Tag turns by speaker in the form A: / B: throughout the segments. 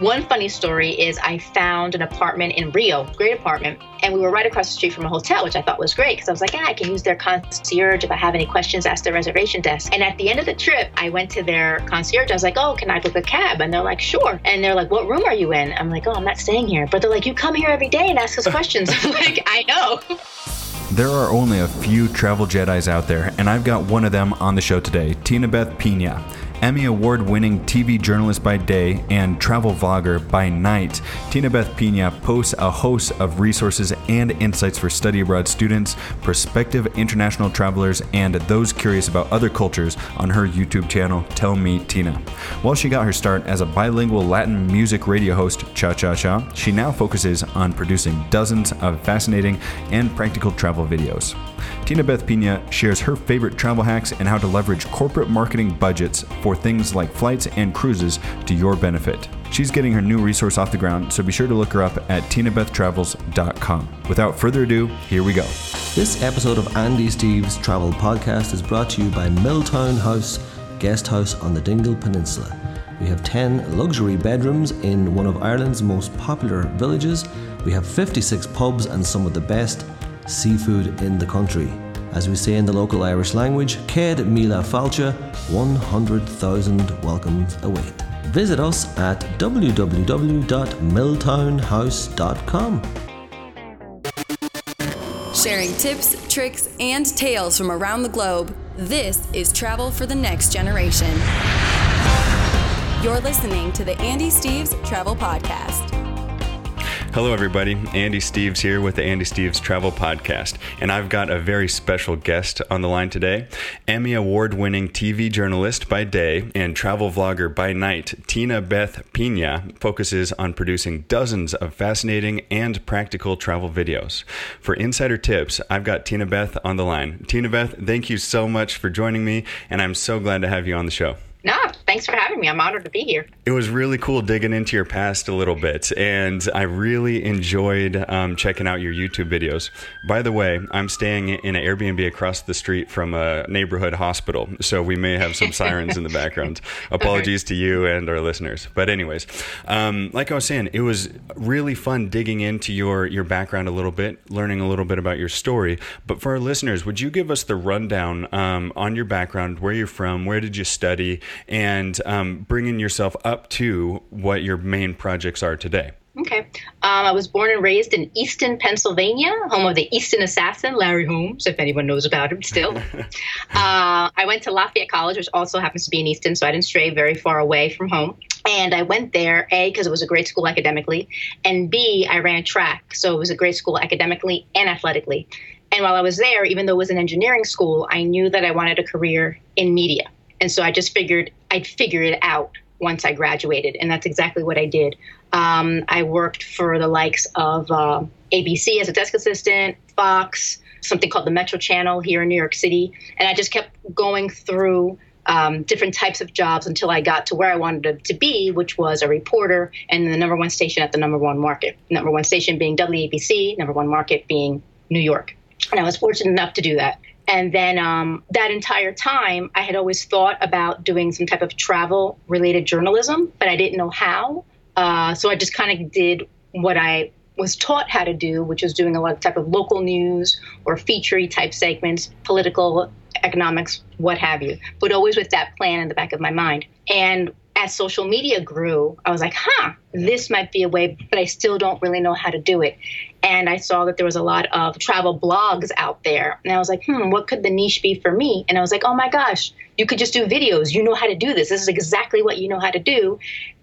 A: One funny story is I found an apartment in Rio, great apartment, and we were right across the street from a hotel, which I thought was great because I was like, yeah, I can use their concierge if I have any questions, ask their reservation desk. And at the end of the trip, I went to their concierge. I was like, oh, can I book a cab? And they're like, sure. And they're like, what room are you in? I'm like, oh, I'm not staying here. But they're like, you come here every day and ask us questions. I'm like, I know.
B: There are only a few travel Jedi's out there, and I've got one of them on the show today, Tina Beth Pina. Emmy Award winning TV journalist by day and travel vlogger by night, Tina Beth Pina posts a host of resources and insights for study abroad students, prospective international travelers, and those curious about other cultures on her YouTube channel, Tell Me Tina. While she got her start as a bilingual Latin music radio host, Cha Cha Cha, she now focuses on producing dozens of fascinating and practical travel videos. Tina Beth Pina shares her favorite travel hacks and how to leverage corporate marketing budgets for things like flights and cruises to your benefit. She's getting her new resource off the ground, so be sure to look her up at tinabethtravels.com. Without further ado, here we go.
C: This episode of Andy Steves Travel Podcast is brought to you by Milltown House, guest house on the Dingle Peninsula. We have 10 luxury bedrooms in one of Ireland's most popular villages. We have 56 pubs and some of the best seafood in the country. As we say in the local Irish language, Céad Míle Fáilte, 100,000 welcomes await. Visit us at www.milltownhouse.com.
D: Sharing tips, tricks, and tales from around the globe, this is Travel for the Next Generation. You're listening to the Andy Steves Travel Podcast.
B: Hello, everybody. Andy Steves here with the Andy Steves Travel Podcast, and I've got a very special guest on the line today. Emmy Award winning TV journalist by day and travel vlogger by night, Tina Beth Pina focuses on producing dozens of fascinating and practical travel videos. For insider tips, I've got Tina Beth on the line. Tina Beth, thank you so much for joining me, and I'm so glad to have you on the show.
A: Thanks for having me. I'm honored to be here.
B: It was really cool digging into your past a little bit, and I really enjoyed um, checking out your YouTube videos. By the way, I'm staying in an Airbnb across the street from a neighborhood hospital, so we may have some sirens in the background. Apologies to you and our listeners. But anyways, um, like I was saying, it was really fun digging into your your background a little bit, learning a little bit about your story. But for our listeners, would you give us the rundown um, on your background, where you're from, where did you study? and um, bringing yourself up to what your main projects are today.
A: Okay. Um, I was born and raised in Easton, Pennsylvania, home of the Easton assassin, Larry Holmes, if anyone knows about him still. uh, I went to Lafayette College, which also happens to be in Easton, so I didn't stray very far away from home. And I went there, A, because it was a great school academically, and B, I ran track, so it was a great school academically and athletically. And while I was there, even though it was an engineering school, I knew that I wanted a career in media. And so I just figured I'd figure it out once I graduated. And that's exactly what I did. Um, I worked for the likes of uh, ABC as a desk assistant, Fox, something called the Metro Channel here in New York City. And I just kept going through um, different types of jobs until I got to where I wanted to be, which was a reporter and the number one station at the number one market. Number one station being WABC, number one market being New York. And I was fortunate enough to do that. And then um, that entire time, I had always thought about doing some type of travel related journalism, but I didn't know how. Uh, so I just kind of did what I was taught how to do, which was doing a lot of type of local news or featurey type segments, political, economics, what have you, but always with that plan in the back of my mind. And as social media grew, I was like, huh, this might be a way, but I still don't really know how to do it. And I saw that there was a lot of travel blogs out there. And I was like, hmm, what could the niche be for me? And I was like, oh my gosh, you could just do videos. You know how to do this. This is exactly what you know how to do.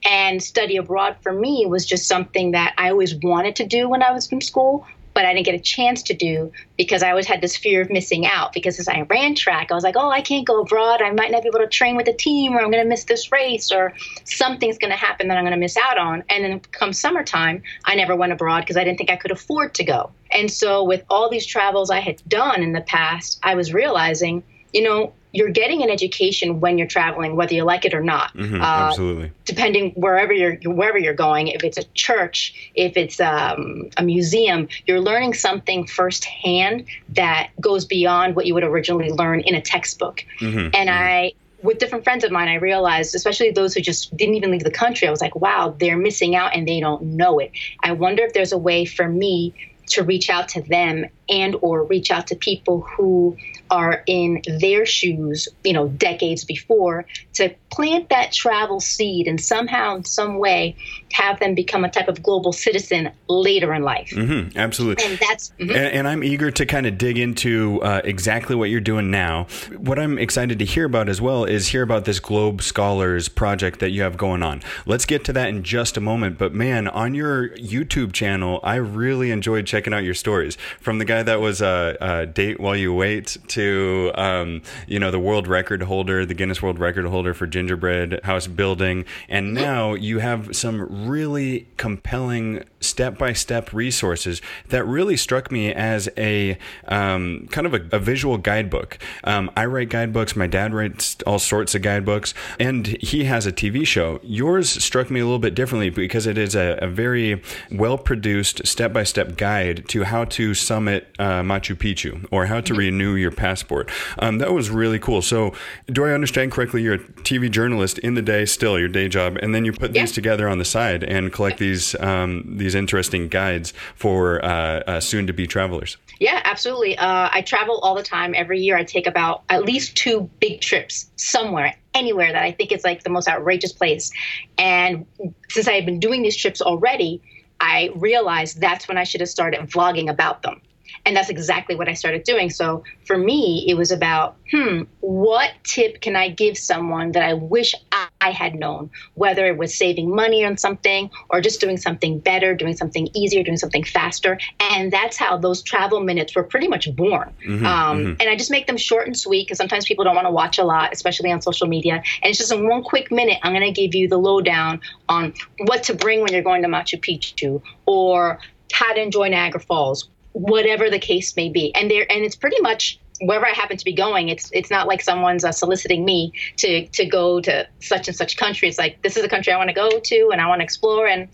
A: And study abroad for me was just something that I always wanted to do when I was in school, but I didn't get a chance to do because I always had this fear of missing out. Because as I ran track, I was like, oh, I can't go abroad. I might not be able to train with a team, or I'm going to miss this race, or something's going to happen that I'm going to miss out on. And then come summertime, I never went abroad because I didn't think I could afford to go. And so, with all these travels I had done in the past, I was realizing, you know, you're getting an education when you're traveling, whether you like it or not.
B: Mm-hmm, uh, absolutely.
A: Depending wherever you're wherever you're going, if it's a church, if it's um, a museum, you're learning something firsthand that goes beyond what you would originally learn in a textbook. Mm-hmm, and mm-hmm. I with different friends of mine, I realized, especially those who just didn't even leave the country, I was like, wow, they're missing out and they don't know it. I wonder if there's a way for me to reach out to them and or reach out to people who are in their shoes you know decades before to plant that travel seed and somehow in some way have them become a type of global citizen later in life.
B: Mm-hmm, absolutely.
A: And that's mm-hmm.
B: and, and, i'm eager to kind of dig into uh, exactly what you're doing now. What i'm excited to hear about as well is hear about this globe scholars project that you have going on. Let's get to that in just a moment but man on your youtube channel i really enjoyed checking out your stories. From the guy that was a uh, uh, date while you wait to um, you know the world record holder, the Guinness World Record holder for gingerbread house building, and now you have some really compelling step-by-step resources that really struck me as a um, kind of a, a visual guidebook. Um, I write guidebooks. My dad writes all sorts of guidebooks, and he has a TV show. Yours struck me a little bit differently because it is a, a very well-produced step-by-step guide to how to summit uh, Machu Picchu or how to renew your passport. Um, that was really cool. So, do I understand correctly? You're a TV journalist in the day, still your day job, and then you put yeah. these together on the side and collect these um, these interesting guides for uh, uh, soon-to-be travelers.
A: Yeah, absolutely. Uh, I travel all the time. Every year, I take about at least two big trips somewhere, anywhere that I think is like the most outrageous place. And since I have been doing these trips already, I realized that's when I should have started vlogging about them. And that's exactly what I started doing. So for me, it was about, hmm, what tip can I give someone that I wish I had known, whether it was saving money on something or just doing something better, doing something easier, doing something faster. And that's how those travel minutes were pretty much born. Mm-hmm, um, mm-hmm. And I just make them short and sweet because sometimes people don't want to watch a lot, especially on social media. And it's just in one quick minute, I'm going to give you the lowdown on what to bring when you're going to Machu Picchu or how to enjoy Niagara Falls whatever the case may be. And there, and it's pretty much wherever I happen to be going. It's it's not like someone's uh, soliciting me to to go to such and such country. It's like this is a country I want to go to and I want to explore and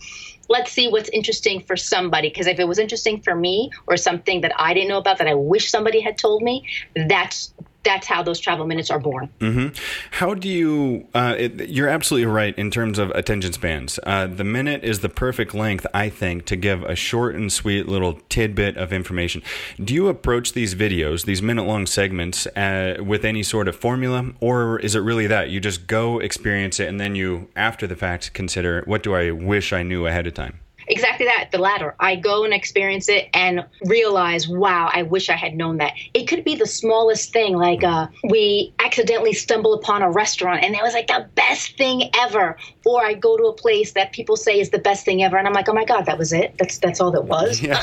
A: let's see what's interesting for somebody because if it was interesting for me or something that I didn't know about that I wish somebody had told me, that's that's how those travel minutes are born.
B: Mm-hmm. How do you? Uh, it, you're absolutely right in terms of attention spans. Uh, the minute is the perfect length, I think, to give a short and sweet little tidbit of information. Do you approach these videos, these minute-long segments, uh, with any sort of formula, or is it really that you just go experience it and then you, after the fact, consider what do I wish I knew ahead of time?
A: Exactly that, the latter. I go and experience it and realize, wow, I wish I had known that. It could be the smallest thing, like uh, we accidentally stumble upon a restaurant and it was like the best thing ever. Or I go to a place that people say is the best thing ever, and I'm like, oh my god, that was it. That's that's all that was. Yeah.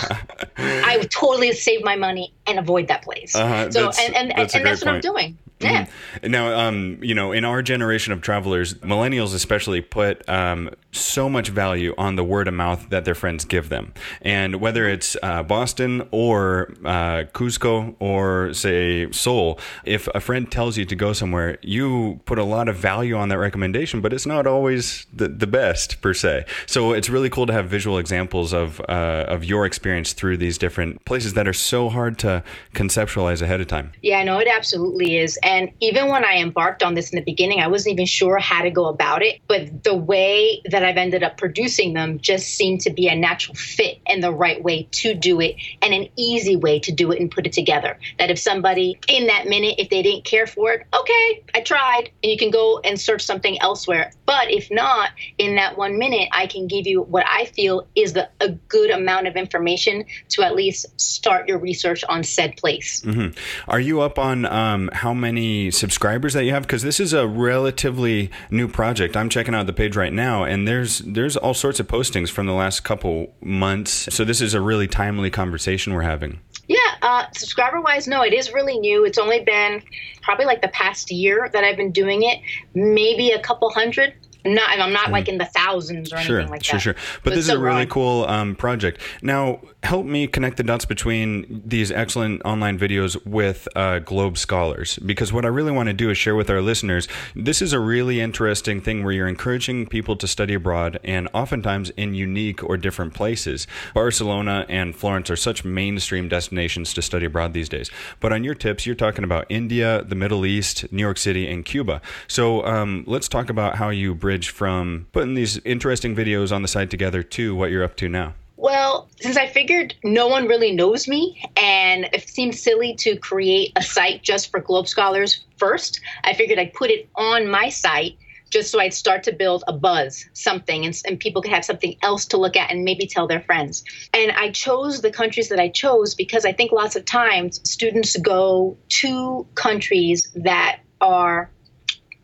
A: I would totally save my money and avoid that place. Uh-huh. So and and, that's, and, and that's what I'm doing. Yeah.
B: Mm-hmm. Now, um, you know, in our generation of travelers, millennials especially put um, so much value on the word of mouth that their friends give them. And whether it's uh, Boston or uh, Cusco or, say, Seoul, if a friend tells you to go somewhere, you put a lot of value on that recommendation, but it's not always the, the best per se. So it's really cool to have visual examples of, uh, of your experience through these different places that are so hard to conceptualize ahead of time.
A: Yeah, no, it absolutely is. And even when I embarked on this in the beginning, I wasn't even sure how to go about it. But the way that I've ended up producing them just seemed to be a natural fit and the right way to do it and an easy way to do it and put it together. That if somebody in that minute, if they didn't care for it, okay, I tried. And you can go and search something elsewhere. But if not, in that one minute, I can give you what I feel is the, a good amount of information to at least start your research on said place.
B: Mm-hmm. Are you up on um, how many? Many subscribers that you have? Because this is a relatively new project. I'm checking out the page right now, and there's there's all sorts of postings from the last couple months. So this is a really timely conversation we're having.
A: Yeah, uh, subscriber wise, no, it is really new. It's only been probably like the past year that I've been doing it, maybe a couple hundred not I'm not like in the thousands or
B: Sure,
A: anything like that.
B: sure, sure. But
A: So
B: this is a really
A: growing.
B: cool um, project. Now, help me connect the dots between these excellent online videos with uh, Globe Scholars, because what I really want to do is share with our listeners. This is a really interesting thing where you're encouraging people to study abroad, and oftentimes in unique or different places. Barcelona and Florence are such mainstream destinations to study abroad these days. But on your tips, you're talking about India, the Middle East, New York City, and Cuba. So um, let's talk about how you bridge from putting these interesting videos on the side together to what you're up to now.
A: Well, since I figured no one really knows me and it seemed silly to create a site just for Globe Scholars first, I figured I'd put it on my site just so I'd start to build a buzz, something, and, and people could have something else to look at and maybe tell their friends. And I chose the countries that I chose because I think lots of times students go to countries that are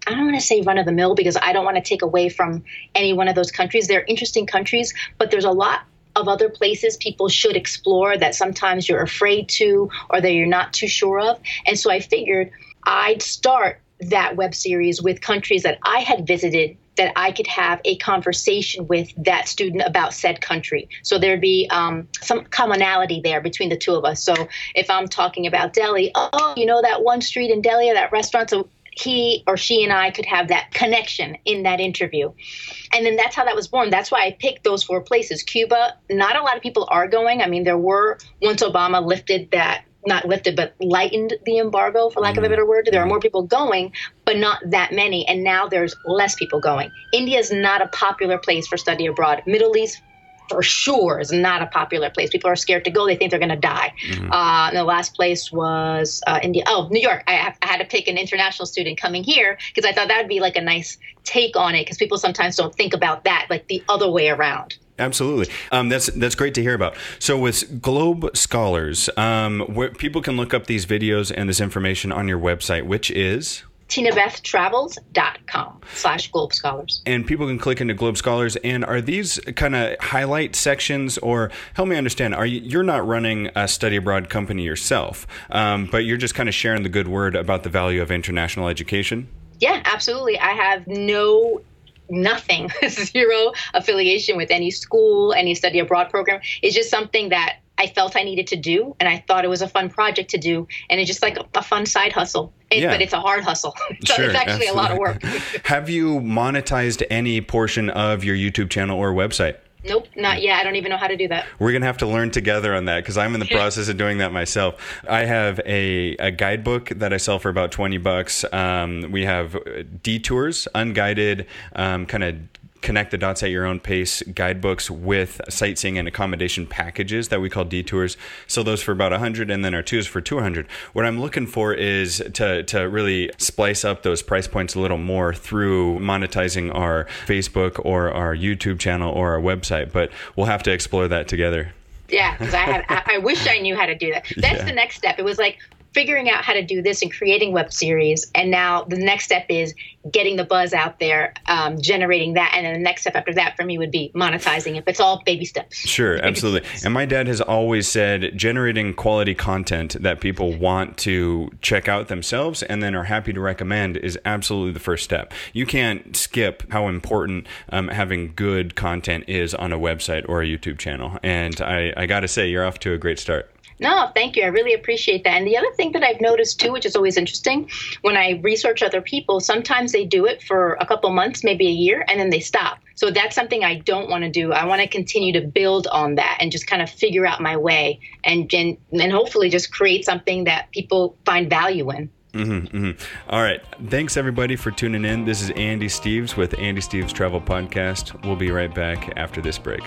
A: I don't want to say run of the mill because I don't want to take away from any one of those countries. They're interesting countries, but there's a lot of other places people should explore that sometimes you're afraid to or that you're not too sure of. And so I figured I'd start that web series with countries that I had visited that I could have a conversation with that student about said country. So there'd be um, some commonality there between the two of us. So if I'm talking about Delhi, oh, you know that one street in Delhi that restaurant? So he or she and I could have that connection in that interview. And then that's how that was born. That's why I picked those four places. Cuba, not a lot of people are going. I mean, there were, once Obama lifted that, not lifted, but lightened the embargo, for lack of a mm. better word, there are more people going, but not that many. And now there's less people going. India is not a popular place for study abroad. Middle East, for sure is not a popular place. People are scared to go. They think they're going to die. Uh, and the last place was uh, India. Oh, New York. I, I had to pick an international student coming here because I thought that would be like a nice take on it because people sometimes don't think about that, like the other way around.
B: Absolutely, um, that's that's great to hear about. So with Globe Scholars, um, where people can look up these videos and this information on your website, which is.
A: TinaBethTravels.com slash Globe Scholars.
B: and people can click into Globe Scholars. And are these kind of highlight sections, or help me understand? Are you you're not running a study abroad company yourself, um, but you're just kind of sharing the good word about the value of international education?
A: Yeah, absolutely. I have no nothing, zero affiliation with any school, any study abroad program. It's just something that I felt I needed to do, and I thought it was a fun project to do, and it's just like a, a fun side hustle. It,
B: Yeah.
A: But it's a hard hustle. so it's actually a lot of work.
B: Have you monetized any portion of your YouTube channel or website?
A: nope, not yet. I don't even know how to do that.
B: We're gonna have to learn together on that because I'm in the process of doing that myself. I have a, a guidebook that I sell for about twenty bucks. Um, we have detours, unguided, um, kind of connect the dots at your own pace guidebooks with sightseeing and accommodation packages that we call detours. So those for about 100 and then our twos for 200. What I'm looking for is to to really splice up those price points a little more through monetizing our Facebook or our YouTube channel or our website, but we'll have to explore that together.
A: Yeah, because I had. I, I wish I knew how to do that. That's
B: Yeah.
A: the next step. It was like figuring out how to do this and creating web series, and now the next step is getting the buzz out there, um, generating that, and then the next step after that for me would be monetizing it. But it's all baby steps.
B: Sure, absolutely. And my dad has always said generating quality content that people want to check out themselves and then are happy to recommend is absolutely the first step. You can't skip how important um, having good content is on a website or a YouTube channel. And I, I got to say, you're off to a great start.
A: No, thank you. I really appreciate that. And the other thing that I've noticed too, which is always interesting, when I research other people, sometimes they do it for a couple months, maybe a year, and then they stop. So that's something I don't want to do. I want to continue to build on that and just kind of figure out my way and and, and hopefully just create something that people find value in. Mm-hmm.
B: All right. Thanks, everybody, for tuning in. This is Andy Steves with Andy Steves Travel Podcast. We'll be right back after this break.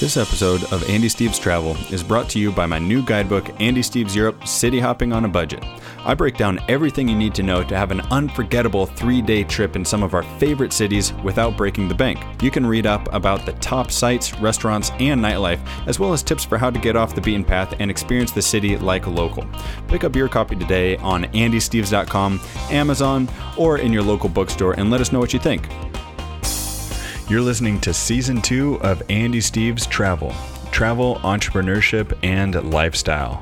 B: This episode of Andy Steves Travel is brought to you by my new guidebook, Andy Steves Europe City Hopping on a Budget. I break down everything you need to know to have an unforgettable three day trip in some of our favorite cities without breaking the bank. You can read up about the top sites, restaurants, and nightlife, as well as tips for how to get off the beaten path and experience the city like a local. Pick up your copy today on andysteves.com, Amazon, or in your local bookstore and let us know what you think. You're listening to season two of Andy Steves Travel, travel, entrepreneurship, and lifestyle.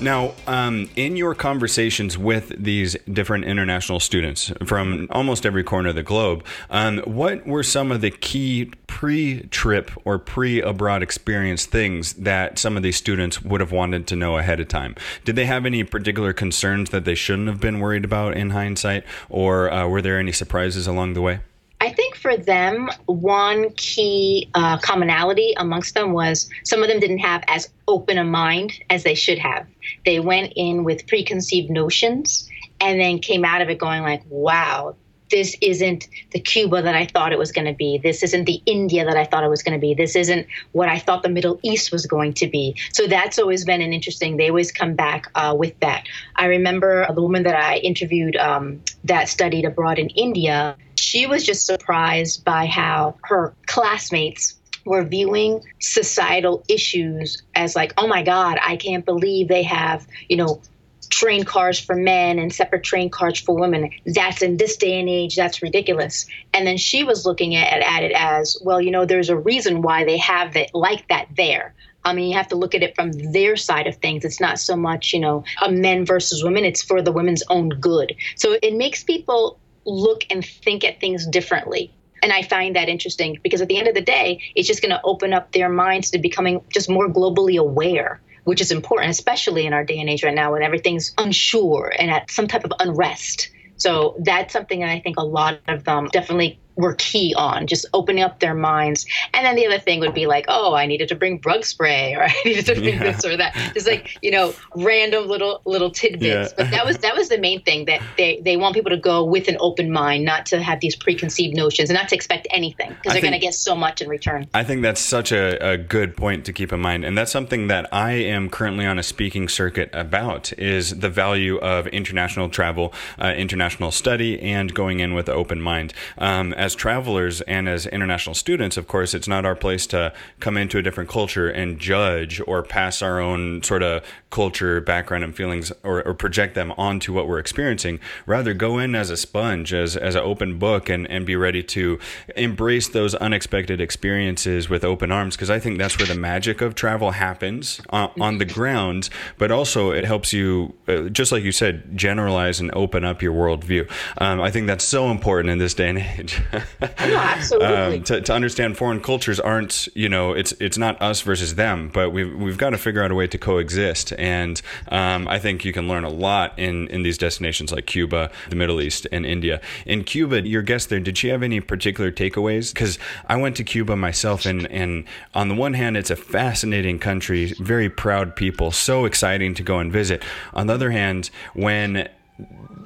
B: Now, um, in your conversations with these different international students from almost every corner of the globe, um, what were some of the key pre-trip or pre-abroad experience things that some of these students would have wanted to know ahead of time? Did they have any particular concerns that they shouldn't have been worried about in hindsight, or uh, were there any surprises along the way?
A: I think for them, one key uh, commonality amongst them was some of them didn't have as open a mind as they should have. They went in with preconceived notions and then came out of it going like, wow, this isn't the Cuba that I thought it was going to be. This isn't the India that I thought it was going to be. This isn't what I thought the Middle East was going to be. So that's always been an interesting. They always come back uh, with that. I remember the woman that I interviewed um, that studied abroad in India she was just surprised by how her classmates were viewing societal issues as like, oh my God, I can't believe they have, you know, train cars for men and separate train cars for women. That's in this day and age, that's ridiculous. And then she was looking at, at it as, well, you know, there's a reason why they have it like that there. I mean, you have to look at it from their side of things. It's not so much, you know, a men versus women, it's for the women's own good. So it makes people look and think at things differently. And I find that interesting because at the end of the day, it's just going to open up their minds to becoming just more globally aware, which is important, especially in our day and age right now when everything's unsure and at some type of unrest. So that's something that I think a lot of them definitely were key on just opening up their minds. And then the other thing would be like, oh, I needed to bring bug spray or I needed to bring yeah. this or that. Just like, you know, random little little tidbits. Yeah. But that was that was the main thing that they, they want people to go with an open mind, not to have these preconceived notions and not to expect anything because they're going to get so much in return.
B: I think that's such a, a good point to keep in mind. And that's something that I am currently on a speaking circuit about is the value of international travel, uh, international study, and going in with an open mind. Um, as travelers and as international students, of course, it's not our place to come into a different culture and judge or pass our own sort of culture, background, and feelings or, or project them onto what we're experiencing. Rather, go in as a sponge, as, as an open book, and, and be ready to embrace those unexpected experiences with open arms. Because I think that's where the magic of travel happens on, on the ground, but also it helps you, uh, just like you said, generalize and open up your worldview. Um, I think that's so important in this day and age.
A: absolutely.
B: Um, to, to understand foreign cultures aren't, you know, it's it's not us versus them, but we've we've got to figure out a way to coexist. And um, I think you can learn a lot in in these destinations like Cuba, the Middle East, and India. In Cuba, your guest there, did she have any particular takeaways? Because I went to Cuba myself, and and on the one hand, it's a fascinating country, very proud people, so exciting to go and visit. On the other hand, when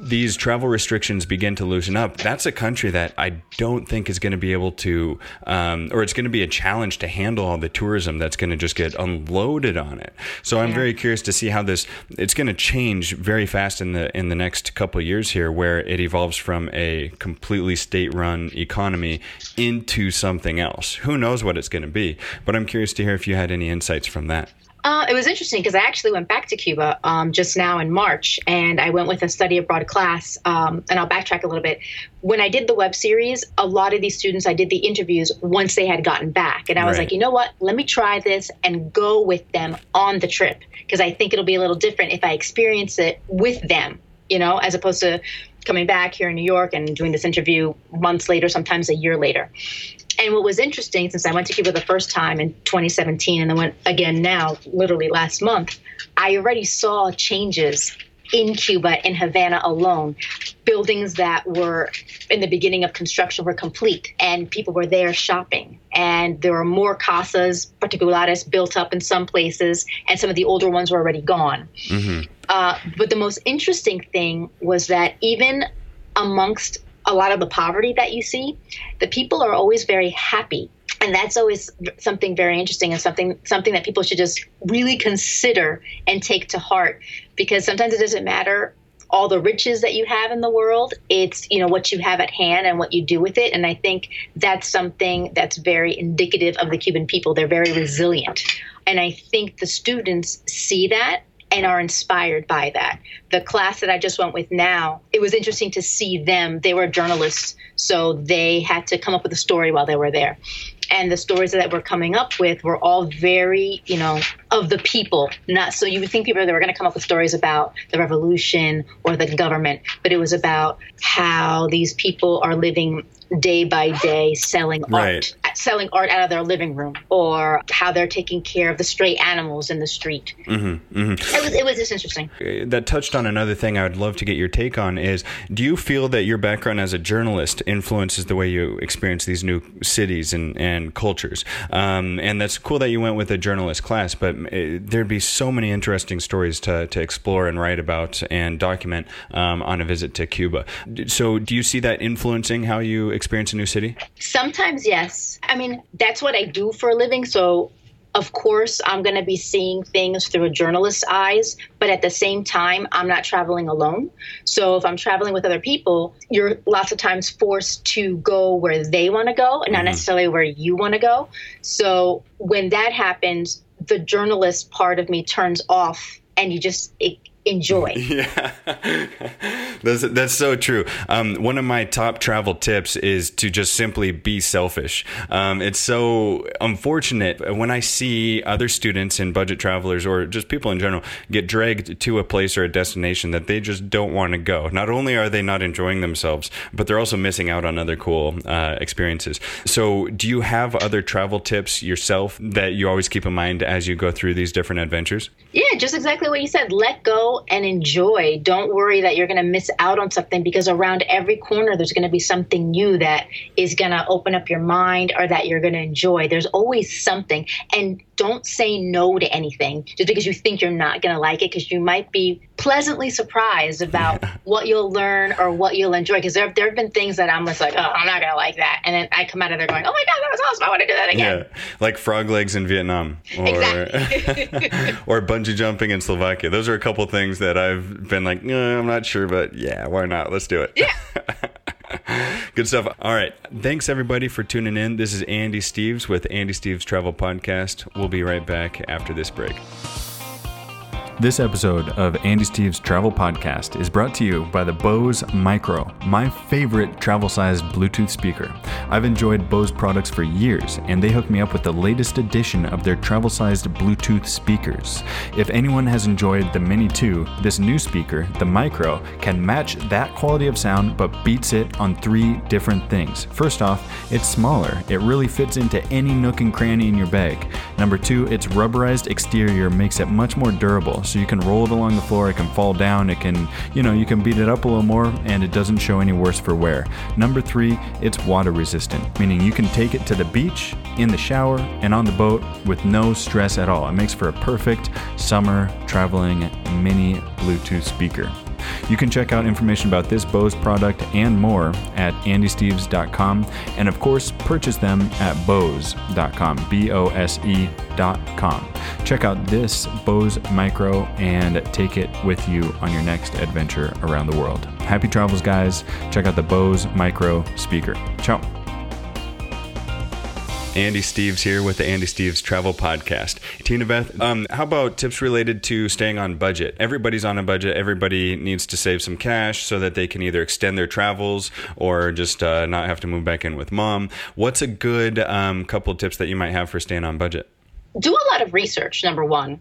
B: these travel restrictions begin to loosen up, that's a country that I don't think is going to be able to, um, or it's going to be a challenge to handle all the tourism that's going to just get unloaded on it. So I'm very curious to see how this. It's going to change very fast in the in the next couple of years here, where it evolves from a completely state-run economy into something else. Who knows what it's going to be? But I'm curious to hear if you had any insights from that.
A: Uh, it was interesting because I actually went back to Cuba um, just now in March, and I went with a study abroad class. Um, and I'll backtrack a little bit. When I did the web series, a lot of these students, I did the interviews once they had gotten back, and I was right. like, you know what? Let me try this and go with them on the trip because I think it'll be a little different if I experience it with them, you know, as opposed to coming back here in New York and doing this interview months later, sometimes a year later. And what was interesting, since I went to Cuba the first time in 2017 and then went again now, literally last month, I already saw changes in Cuba, in Havana alone. Buildings that were in the beginning of construction were complete, and people were there shopping. And there were more casas particulares built up in some places, and some of the older ones were already gone. Mm-hmm. Uh, but the most interesting thing was that even amongst a lot of the poverty that you see, the people are always very happy. And that's always something very interesting and something something that people should just really consider and take to heart because sometimes it doesn't matter all the riches that you have in the world it's you know what you have at hand and what you do with it and i think that's something that's very indicative of the cuban people they're very resilient and i think the students see that and are inspired by that. The class that I just went with now, it was interesting to see them. They were journalists, so they had to come up with a story while they were there. And the stories that we're coming up with were all very, you know, of the people. Not so you would think people that were going to come up with stories about the revolution or the government, but it was about how these people are living day by day selling
B: Right.
A: art, selling art out of their living room, or how they're taking care of the stray animals in the street.
B: Mm-hmm,
A: It was it was just interesting.
B: Uh, that touched on another thing I would love to get your take on is do you feel that your background as a journalist influences the way you experience these new cities and, and cultures um, and that's cool that you went with a journalist class but uh, there'd be so many interesting stories to, to explore and write about and document um, on a visit to Cuba so do you see that influencing how you experience a new city
A: Sometimes, yes. I mean, that's what I do for a living. So, of course, I'm going to be seeing things through a journalist's eyes. But at the same time, I'm not traveling alone. So, if I'm traveling with other people, you're lots of times forced to go where they want to go and not mm-hmm. necessarily where you want to go. So, when that happens, the journalist part of me turns off and you just e- enjoy.
B: Yeah, that's that's so true. Um, one of my top travel tips is to just simply be selfish. Um, it's so unfortunate when I see other students and budget travelers or just people in general get dragged to a place or a destination that they just don't want to go. Not only are they not enjoying themselves, but they're also missing out on other cool uh, experiences. So, do you have other travel tips yourself that you always keep in mind as you go through these different adventures?
A: Yeah, just exactly what you said. Let go and enjoy. Don't worry that you're going to miss out on something because around every corner there's going to be something new that is going to open up your mind or that you're going to enjoy. There's always something. And don't say no to anything just because you think you're not going to like it because you might be pleasantly surprised about what you'll learn or what you'll enjoy because there, there have been things that I'm just like, oh, I'm not going to like that. And then I come out of there going, oh my God, that was awesome. I want to do that again.
B: Yeah, like frog legs in Vietnam, or
A: Exactly.
B: or bungee jumping in Slovakia. Those are a couple things that I've been like, "Eh, I'm not sure, but yeah, why not? Let's do it.
A: Yeah.
B: Good stuff. All right. Thanks everybody for tuning in. This is Andy Steves with Andy Steves Travel Podcast. We'll be right back after this break. This episode of Andy Steves Travel Podcast is brought to you by the Bose Micro, my favorite travel sized Bluetooth speaker. I've enjoyed Bose products for years, and they hooked me up with the latest edition of their travel sized Bluetooth speakers. If anyone has enjoyed the Mini 2, this new speaker, the Micro, can match that quality of sound but beats it on three different things. First off, it's smaller, it really fits into any nook and cranny in your bag. Number two, its rubberized exterior makes it much more durable so you can roll it along the floor, it can fall down, it can, you know, you can beat it up a little more and it doesn't show any worse for wear. Number three, it's water resistant, meaning you can take it to the beach, in the shower, and on the boat with no stress at all. It makes for a perfect summer traveling mini Bluetooth speaker. You can check out information about this Bose product and more at andysteves.com and of course purchase them at bose.com, B O S E.com. Check out this Bose Micro and take it with you on your next adventure around the world. Happy travels guys. Check out the Bose Micro speaker. Ciao. Andy Steves here with the Andy Steves Travel Podcast. Tina Beth, um, how about tips related to staying on budget? Everybody's on a budget. Everybody needs to save some cash so that they can either extend their travels or just uh, not have to move back in with mom. What's a good um, couple tips that you might have for staying on budget?
A: do a lot of research number one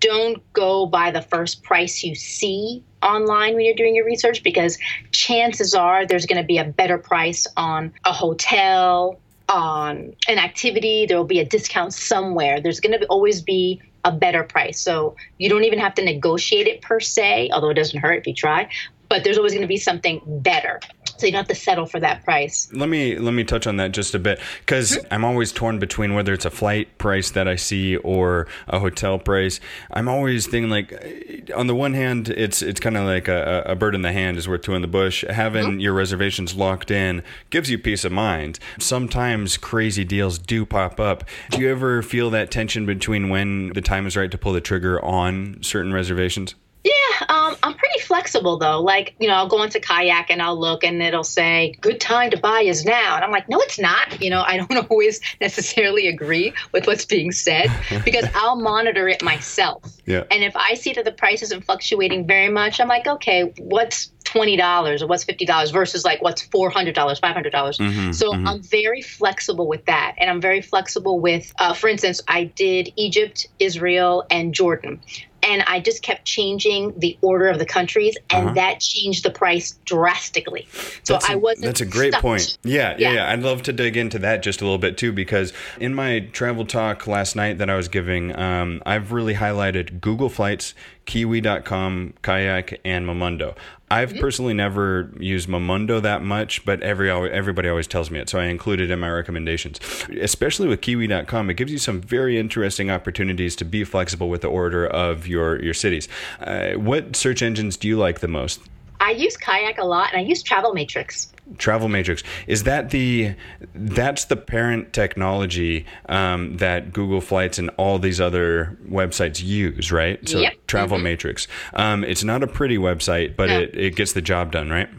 A: don't go by the first price you see online when you're doing your research because chances are there's going to be a better price on a hotel on an activity there will be a discount somewhere. There's going to always be a better price. So you don't even have to negotiate it per se although it doesn't hurt if you try but there's always going to be something better so you don't have to settle for that price
B: Let me let me touch on that just a bit because I'm always torn between whether it's a flight price that I see or a hotel price. I'm always thinking like, on the one hand, it's it's kind of like a, a bird in the hand is worth two in the bush. Having your reservations locked in gives you peace of mind. Sometimes crazy deals do pop up. Do you ever feel that tension between when the time is right to pull the trigger on certain reservations?
A: Yeah, um, I'm pretty flexible though. Like, you know, I'll go into kayak and I'll look and it'll say, good time to buy is now. And I'm like, no, it's not. You know, I don't always necessarily agree with what's being said because I'll monitor it myself.
B: Yeah.
A: And if I see that the price isn't fluctuating very much, I'm like, okay, what's twenty dollars or what's fifty dollars versus like what's four hundred dollars, five hundred dollars.
B: Mm-hmm,
A: so I'm very flexible with that, and I'm very flexible with, uh, for instance, I did Egypt, Israel, and Jordan. And I just kept changing the order of the countries, and
B: Uh-huh.
A: that changed the price drastically. So
B: That's a-
A: I wasn't.
B: That's a great
A: stuck.
B: point. Yeah, yeah,
A: Yeah.
B: I'd love to dig into that just a little bit too, because in my travel talk last night that I was giving, um, I've really highlighted Google Flights, Kiwi.com, Kayak, and Momondo. I've
A: Mm-hmm.
B: personally never used Momondo that much, but every everybody always tells me it, so I include it in my recommendations. Especially with Kiwi.com, it gives you some very interesting opportunities to be flexible with the order of your your cities. Uh, what search engines do you like the most?
A: I use Kayak a lot, and I use Travel Matrix.
B: Travel Matrix is that the that's the parent technology um, that Google Flights and all these other websites use, right? So
A: Yep.
B: Travel Matrix. Um, it's not a pretty website, but
A: No.
B: it, it gets the job done, right?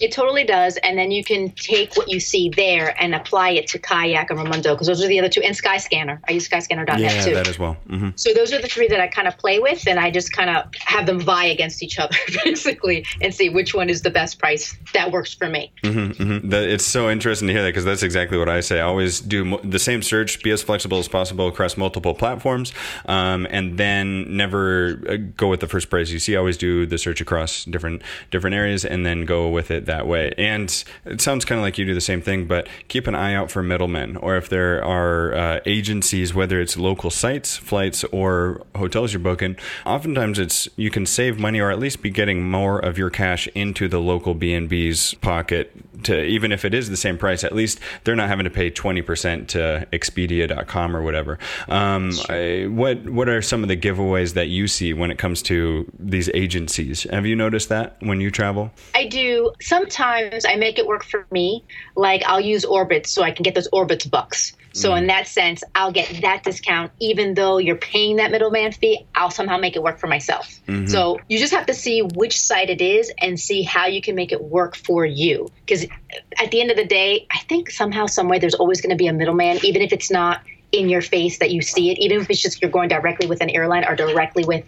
A: It totally does, and then you can take what you see there and apply it to Kayak and Momondo because those are the other two, and Skyscanner. I use Skyscanner.net
B: Yeah,
A: too.
B: that as well. hmm
A: so those are the three that I kind of play with, and I just kind of have them vie against each other basically, and see which one is the best price that works for me.
B: Mm-hmm. That, it's so interesting to hear that because that's exactly what I say. I always do mo- the same search, be as flexible as possible across multiple platforms, um, and then never uh, go with the first price you see. I always do the search across different different areas and then go with it that way. And it sounds kind of like you do the same thing, but keep an eye out for middlemen, or if there are uh, agencies, whether it's local sites, flights, or hotels you're booking. Oftentimes, it's you can save money or at least be getting more of your cash into the local B and B's pocket. To even if it is the same price, at least they're not having to pay twenty percent to Expedia.com or whatever. Um, I, what what are some of the giveaways that you see when it comes to these agencies? Have you noticed that when you travel?
A: I do. Sometimes I make it work for me. Like I'll use Orbitz so I can get those Orbitz bucks. So in mm. that sense, I'll get that discount, even though you're paying that middleman fee. I'll somehow make it work for myself. Mm-hmm. So you just have to see which site it is and see how you can make it work for you. Because at the end of the day, I think somehow, some way, there's always going to be a middleman, even if it's not in your face that you see it, even if it's just you're going directly with an airline or directly with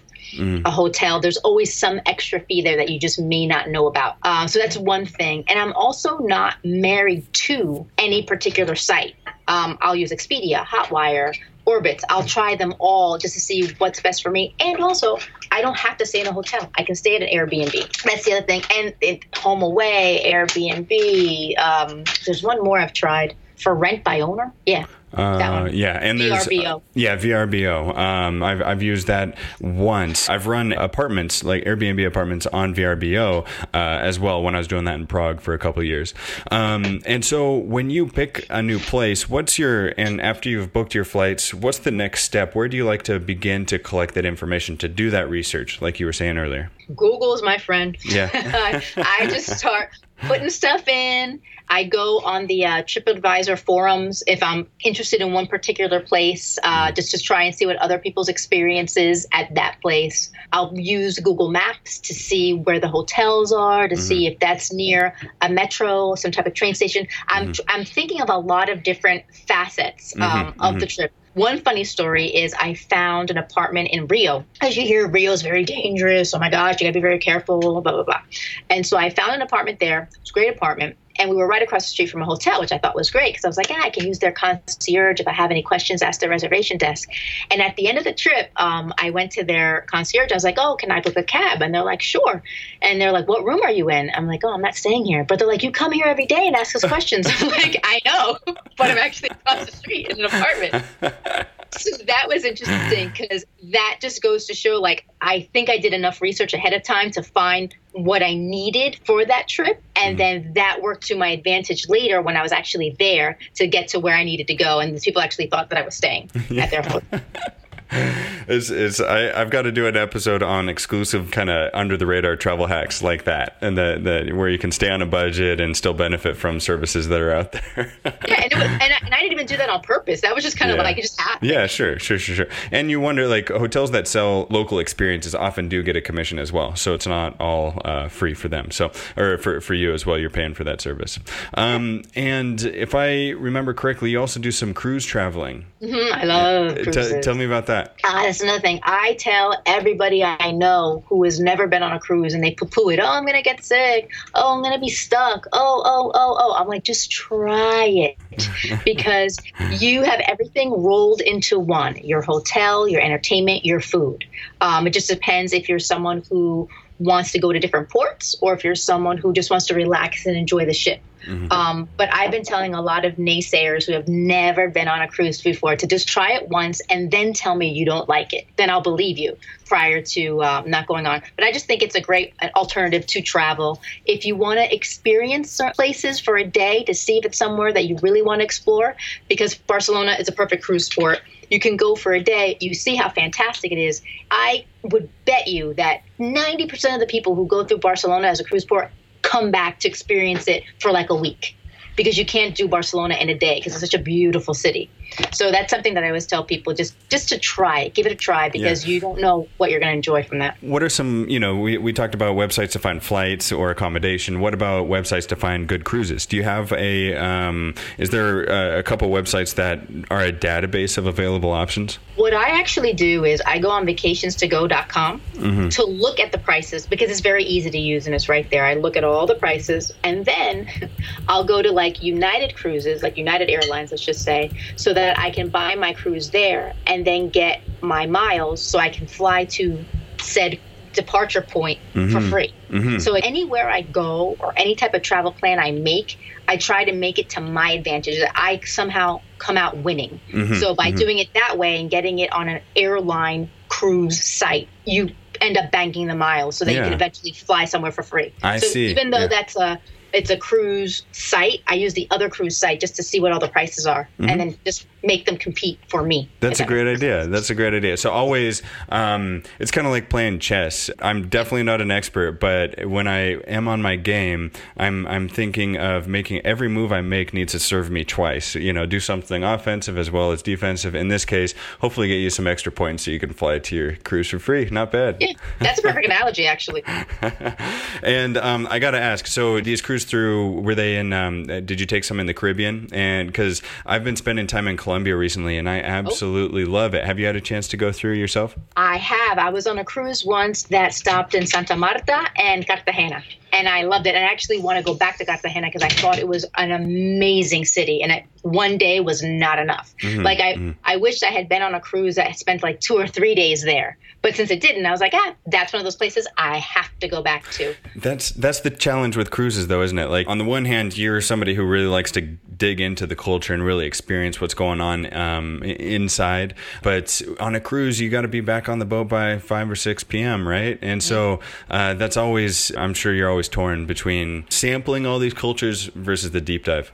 A: a hotel, there's always some extra fee there that you just may not know about. Um, so that's one thing. And I'm also not married to any particular site. Um, I'll use Expedia, Hotwire, Orbitz. I'll try them all just to see what's best for me. And also, I don't have to stay in a hotel. I can stay at an Airbnb. That's the other thing. And it, HomeAway, Airbnb. Um, there's one more I've tried for rent by owner. Yeah.
B: Uh, yeah, and there's
A: VRBO.
B: yeah VRBO. Um, I've I've used that once. I've run apartments like Airbnb apartments on VRBO uh, as well when I was doing that in Prague for a couple of years. Um, and so when you pick a new place, what's your and after you've booked your flights, what's the next step? Where do you like to begin to collect that information to do that research, like you were saying earlier?
A: Google is my friend.
B: Yeah.
A: I, I just start putting stuff in. I go on the uh, TripAdvisor forums if I'm interested in one particular place, uh, just to try and see what other people's experiences at that place. I'll use Google Maps to see where the hotels are, to see if that's near a metro, some type of train station. I'm I'm thinking of a lot of different facets um, of the trip. One funny story is I found an apartment in Rio. As you hear, Rio is very dangerous. Oh my gosh, you gotta be very careful, blah, blah, blah. And so I found an apartment there. It's a great apartment. And we were right across the street from a hotel, which I thought was great because I was like, yeah, I can use their concierge if I have any questions, ask their reservation desk. And at the end of the trip, um, I went to their concierge. I was like, oh, can I book a cab? And they're like, sure. And they're like, what room are you in? I'm like, oh, I'm not staying here. But they're like, you come here every day and ask us questions. I'm like, I know, but I'm actually across the street in an apartment. so that was interesting because that just goes to show like i think i did enough research ahead of time to find what i needed for that trip. And mm. then that worked to my advantage later when i was actually there to get to where i needed to go. And the people actually thought that i was staying at their hotel
B: It's, it's I, I've got to do an episode on exclusive kind of under the radar travel hacks like that, and the, the where you can stay on a budget and still benefit from services that are out there.
A: yeah and, was, and, I, and I didn't even do that on purpose that was just kind of
B: Yeah.
A: like it just happened
B: yeah, sure, sure, sure, sure. And you wonder, like hotels that sell local experiences often do get a commission as well, so it's not all uh, free for them. So, or for for you as well, you're paying for that service. Um, and if I remember correctly, you also do some cruise traveling.
A: Mhm, i love
B: T- tell me about that. That?
A: Ah, that's another thing. I tell everybody I know who has never been on a cruise and they poo poo it. Oh, I'm going to get sick. Oh, I'm going to be stuck. Oh, oh, oh, oh. I'm like, just try it because you have everything rolled into one your hotel, your entertainment, your food. Um, it just depends if you're someone who wants to go to different ports or if you're someone who just wants to relax and enjoy the ship. Mm-hmm. Um, but I've been telling a lot of naysayers who have never been on a cruise before to just try it once and then tell me you don't like it. Then I'll believe you prior to um, not going on. But I just think it's a great alternative to travel. If you want to experience certain places for a day to see if it's somewhere that you really want to explore, because Barcelona is a perfect cruise port. You can go for a day, you see how fantastic it is. I would bet you that 90% of the people who go through Barcelona as a cruise port come back to experience it for like a week because you can't do Barcelona in a day because it's such a beautiful city. So that's something that I always tell people just just to try it, give it a try because yeah. you don't know what you're going to enjoy from that.
B: What are some, you know, we, we talked about websites to find flights or accommodation. What about websites to find good cruises? Do you have a, um, is there a, a couple websites that are a database of available options?
A: What I actually do is I go on vacationstogo.com mm-hmm. to look at the prices because it's very easy to use and it's right there. I look at all the prices and then I'll go to like United Cruises, like United Airlines, let's just say, so that that I can buy my cruise there and then get my miles so I can fly to said departure point mm-hmm. for free. Mm-hmm. So anywhere I go or any type of travel plan I make, I try to make it to my advantage that I somehow come out winning. Mm-hmm. So by mm-hmm. doing it that way and getting it on an airline cruise site, you end up banking the miles so that yeah. you can eventually fly somewhere for free.
B: I
A: so
B: see.
A: Even though
B: yeah.
A: that's a it's a cruise site. I use the other cruise site just to see what all the prices are, mm-hmm. and then just make them compete for me.
B: That's a great idea. That's a great idea. So always, um, it's kind of like playing chess. I'm definitely not an expert, but when I am on my game, I'm I'm thinking of making every move I make needs to serve me twice. You know, do something offensive as well as defensive. In this case, hopefully get you some extra points so you can fly to your cruise for free. Not bad.
A: Yeah, that's a perfect analogy, actually.
B: and um, I got to ask, so these cruise through, were they in? Um, did you take some in the Caribbean? And because I've been spending time in Colombia recently, and I absolutely oh. love it. Have you had a chance to go through yourself?
A: I have. I was on a cruise once that stopped in Santa Marta and Cartagena and I loved it. And I actually want to go back to Cartagena because I thought it was an amazing city, and it, one day was not enough. Mm-hmm, like I, mm-hmm. I wished I had been on a cruise that spent like two or three days there, but since it didn't, I was like, ah, that's one of those places I have to go back to.
B: That's that's the challenge with cruises, though, isn't it? Like on the one hand, you're somebody who really likes to dig into the culture and really experience what's going on um, inside, but on a cruise, you got to be back on the boat by five or six p.m., right? And so uh, that's always, I'm sure you're always always torn between sampling all these cultures versus the deep dive.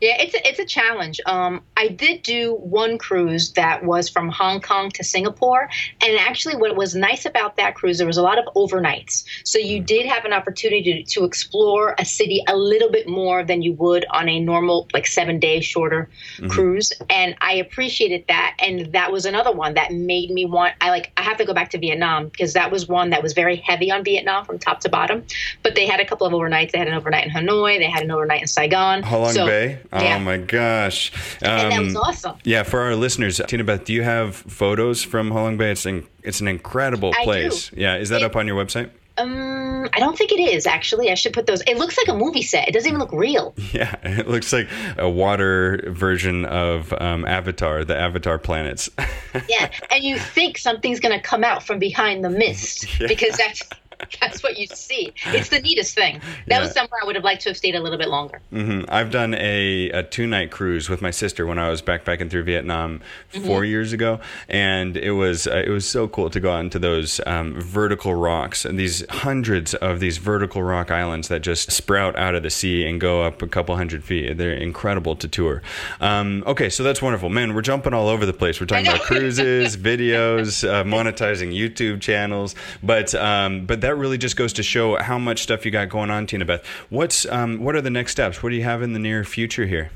A: Yeah, it's a, it's a challenge. Um, I did do one cruise that was from Hong Kong to Singapore, and actually, what was nice about that cruise, there was a lot of overnights. So you mm. did have an opportunity to, to explore a city a little bit more than you would on a normal, like seven day shorter mm-hmm. cruise, and I appreciated that. And that was another one that made me want. I like. I have to go back to Vietnam because that was one that was very heavy on Vietnam from top to bottom. But they had a couple of overnights. They had an overnight in Hanoi. They had an overnight in Saigon.
B: Halong so, Bay. Oh my gosh.
A: Um, and that was um, awesome.
B: Yeah, for our listeners, Tina Beth, do you have photos from Halong Bay? It's an, it's an incredible place. Yeah, is that it, up on your website?
A: Um, I don't think it is actually. I should put those. It looks like a movie set. It doesn't even look real.
B: Yeah, it looks like a water version of um, Avatar, the Avatar planets.
A: yeah, and you think something's gonna come out from behind the mist yeah. because that's that's what you see. It's the neatest thing. That yeah. was somewhere I would have liked to have stayed a little bit longer.
B: Mm-hmm. I've done a, a two night cruise with my sister when I was backpacking through Vietnam mm-hmm. 4 years ago, and it was uh, it was so cool to go out into those um, vertical rocks and these hundreds of these vertical rock islands that just sprout out of the sea and go up a couple hundred feet. They're incredible to tour. Um, okay, so that's wonderful, man. We're jumping all over the place. We're talking about cruises, videos, uh, monetizing YouTube channels, but um, but that that really just goes to show how much stuff you got going on, Tina Beth. What's um, what are the next steps? What do you have in the near future here?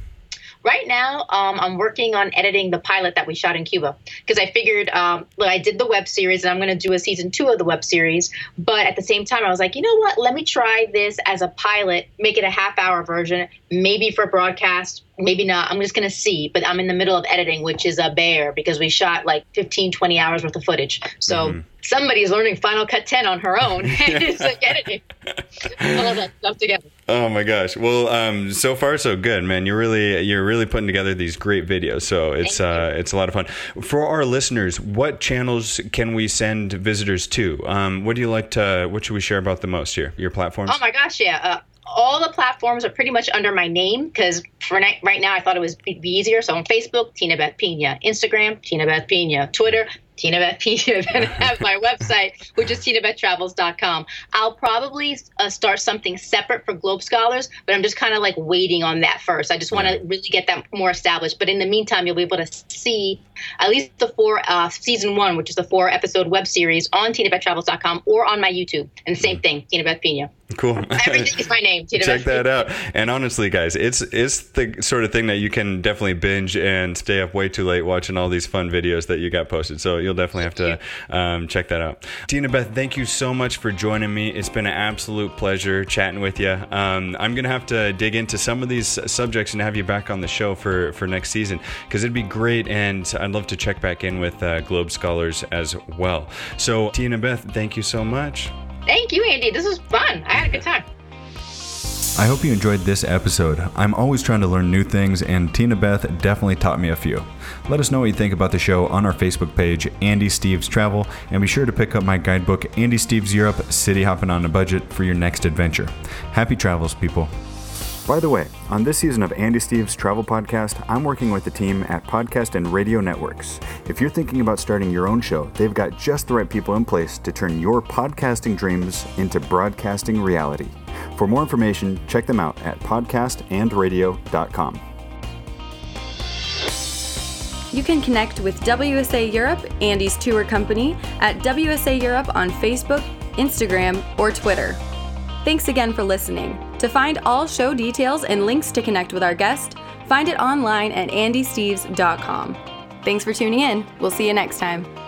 A: Right now, um, I'm working on editing the pilot that we shot in Cuba because I figured, um, look, I did the web series and I'm going to do a season two of the web series. But at the same time, I was like, you know what? Let me try this as a pilot, make it a half hour version, maybe for broadcast, maybe not. I'm just going to see, but I'm in the middle of editing, which is a bear because we shot like 15, 20 hours worth of footage. So mm-hmm. somebody's learning Final Cut 10 on her own. and it's like editing all of that stuff together.
B: Oh my gosh! Well, um, so far so good, man. You're really you're really putting together these great videos. So it's uh, it's a lot of fun for our listeners. What channels can we send visitors to? Um, what do you like to? What should we share about the most here? Your platforms?
A: Oh my gosh, yeah. Uh, all the platforms are pretty much under my name because for right now I thought it was be easier. So on Facebook, Tina Beth Pina, Instagram, Tina Beth Pina, Twitter, Tina Beth Pina. Then have my website, which is tinabethtravels.com. I'll probably uh, start something separate for Globe Scholars, but I'm just kind of like waiting on that first. I just want to really get that more established. But in the meantime, you'll be able to see at least the four uh, season one, which is the four episode web series on tinabethtravels.com or on my YouTube. And the same mm. thing, Tina Beth Pina.
B: Cool.
A: Everything is my name. Tina
B: Check that out. And honestly, guys, it's it's the sort of thing that you can definitely binge and stay up way too late watching all these fun videos that you got posted. So you'll definitely have to um, check that out. Tina Beth, thank you so much for joining me. It's been an absolute pleasure chatting with you. Um, I'm gonna have to dig into some of these subjects and have you back on the show for for next season because it'd be great, and I'd love to check back in with uh, Globe Scholars as well. So Tina Beth, thank you so much.
A: Thank you, Andy. This was fun. I had a good time.
B: I hope you enjoyed this episode. I'm always trying to learn new things, and Tina Beth definitely taught me a few. Let us know what you think about the show on our Facebook page, Andy Steves Travel, and be sure to pick up my guidebook, Andy Steves Europe City Hopping on a Budget, for your next adventure. Happy travels, people. By the way, on this season of Andy Steves Travel Podcast, I'm working with the team at Podcast and Radio Networks. If you're thinking about starting your own show, they've got just the right people in place to turn your podcasting dreams into broadcasting reality. For more information, check them out at podcastandradio.com.
D: You can connect with WSA Europe, Andy's tour company, at WSA Europe on Facebook, Instagram, or Twitter. Thanks again for listening. To find all show details and links to connect with our guest, find it online at andysteves.com. Thanks for tuning in. We'll see you next time.